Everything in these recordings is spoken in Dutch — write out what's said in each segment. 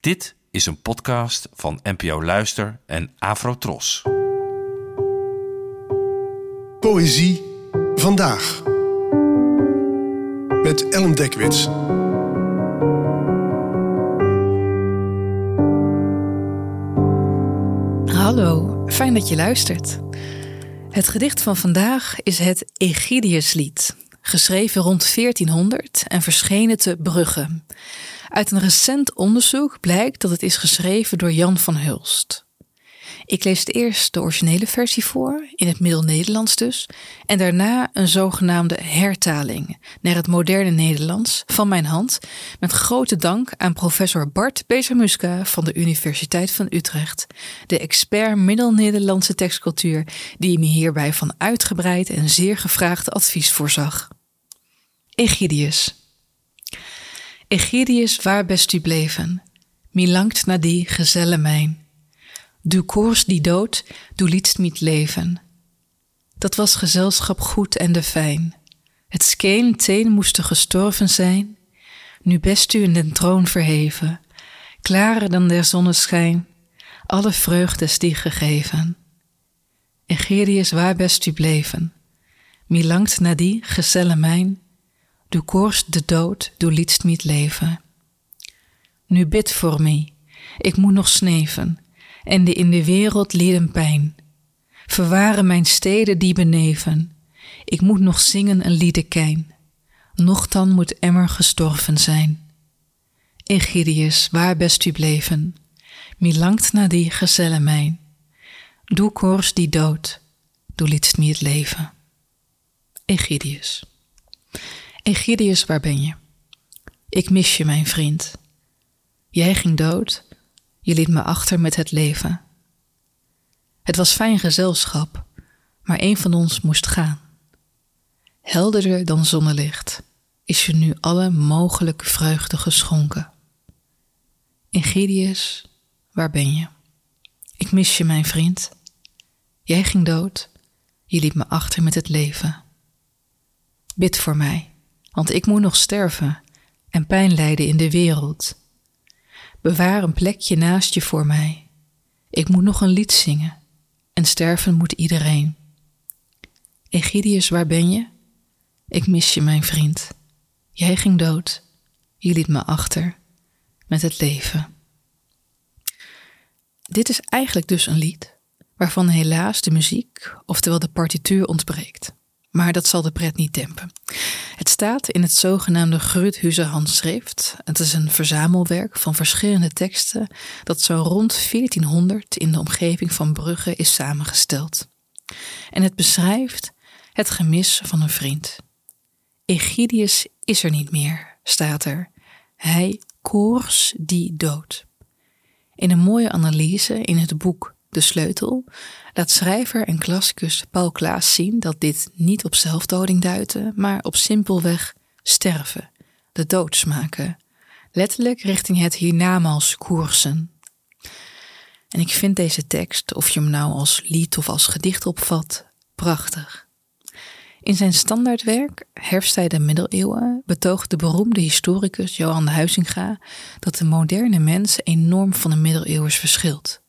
Dit is een podcast van NPO Luister en Afrotros. Poëzie vandaag. Met Ellen Dekwits. Hallo, fijn dat je luistert. Het gedicht van vandaag is het Egidiuslied, geschreven rond 1400 en verschenen te Brugge. Uit een recent onderzoek blijkt dat het is geschreven door Jan van Hulst. Ik lees eerst de originele versie voor, in het Middel-Nederlands dus, en daarna een zogenaamde hertaling naar het moderne Nederlands van mijn hand, met grote dank aan professor Bart Bezamuska van de Universiteit van Utrecht, de expert Middel-Nederlandse tekstcultuur, die me hierbij van uitgebreid en zeer gevraagd advies voorzag. Egidius. Egidius, waar best u bleven? Milangt na die gezelle mijn. Du koers die dood, du lietst niet leven. Dat was gezelschap goed en de fijn. Het skeen teen moesten gestorven zijn. Nu best u in den troon verheven, klarer dan der zonneschijn, alle vreugdes die gegeven. Egidius, waar best u bleven? Milangt na die gezelle mijn. Du koorst de dood, du lietst niet leven. Nu bid voor mij, ik moet nog sneven, en de in de wereld lieden pijn. Verwaren mijn steden die beneven, ik moet nog zingen een liedekijn. Nochtan moet emmer gestorven zijn. Egidius, waar best u bleven? Milangt na die gezelle mijn. Du koorst die dood, du lietst me het leven. Egidius. Egidius, waar ben je? Ik mis je, mijn vriend. Jij ging dood, je liet me achter met het leven. Het was fijn gezelschap, maar een van ons moest gaan. Helderder dan zonnelicht is je nu alle mogelijke vreugde geschonken. Egidius, waar ben je? Ik mis je, mijn vriend. Jij ging dood, je liet me achter met het leven. Bid voor mij, want ik moet nog sterven en pijn lijden in de wereld. Bewaar een plekje naast je voor mij. Ik moet nog een lied zingen en sterven moet iedereen. Egidius, waar ben je? Ik mis je, mijn vriend. Jij ging dood, je liet me achter met het leven. Dit is eigenlijk dus een lied waarvan helaas de muziek, oftewel de partituur, ontbreekt. Maar dat zal de pret niet dempen. Het staat in het zogenaamde Gruthuze handschrift. Het is een verzamelwerk van verschillende teksten dat zo rond 1400 in de omgeving van Brugge is samengesteld. En het beschrijft het gemis van een vriend. Egidius is er niet meer, staat er. Hij koers die dood. In een mooie analyse in het boek De Sleutel laat schrijver en klassicus Paul Klaas zien dat dit niet op zelfdoding duidde, maar op simpelweg sterven, de dood smaken, letterlijk richting het hiernamaals koersen. En ik vind deze tekst, of je hem nou als lied of als gedicht opvat, prachtig. In zijn standaardwerk Herfsttijd en Middeleeuwen betoogt de beroemde historicus Johan Huizinga dat de moderne mens enorm van de middeleeuwers verschilt.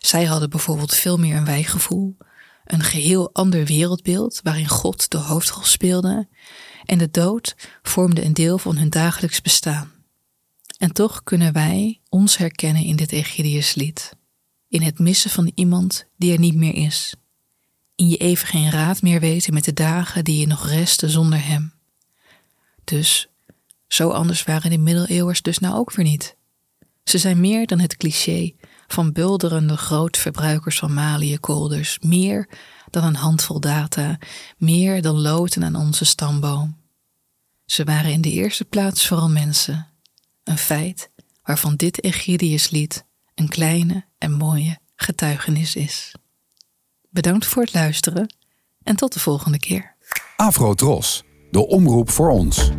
Zij hadden bijvoorbeeld veel meer een wijgevoel, een geheel ander wereldbeeld waarin God de hoofdrol speelde en de dood vormde een deel van hun dagelijks bestaan. En toch kunnen wij ons herkennen in dit Egidiuslied, in het missen van iemand die er niet meer is, in je even geen raad meer weten met de dagen die je nog resten zonder hem. Dus, zo anders waren de middeleeuwers dus nou ook weer niet. Ze zijn meer dan het cliché van bulderende grootverbruikers van maliekolders, meer dan een handvol data, meer dan loten aan onze stamboom. Ze waren in de eerste plaats vooral mensen, een feit waarvan dit Egidiuslied een kleine en mooie getuigenis is. Bedankt voor het luisteren en tot de volgende keer. Afro Tros, de omroep voor ons.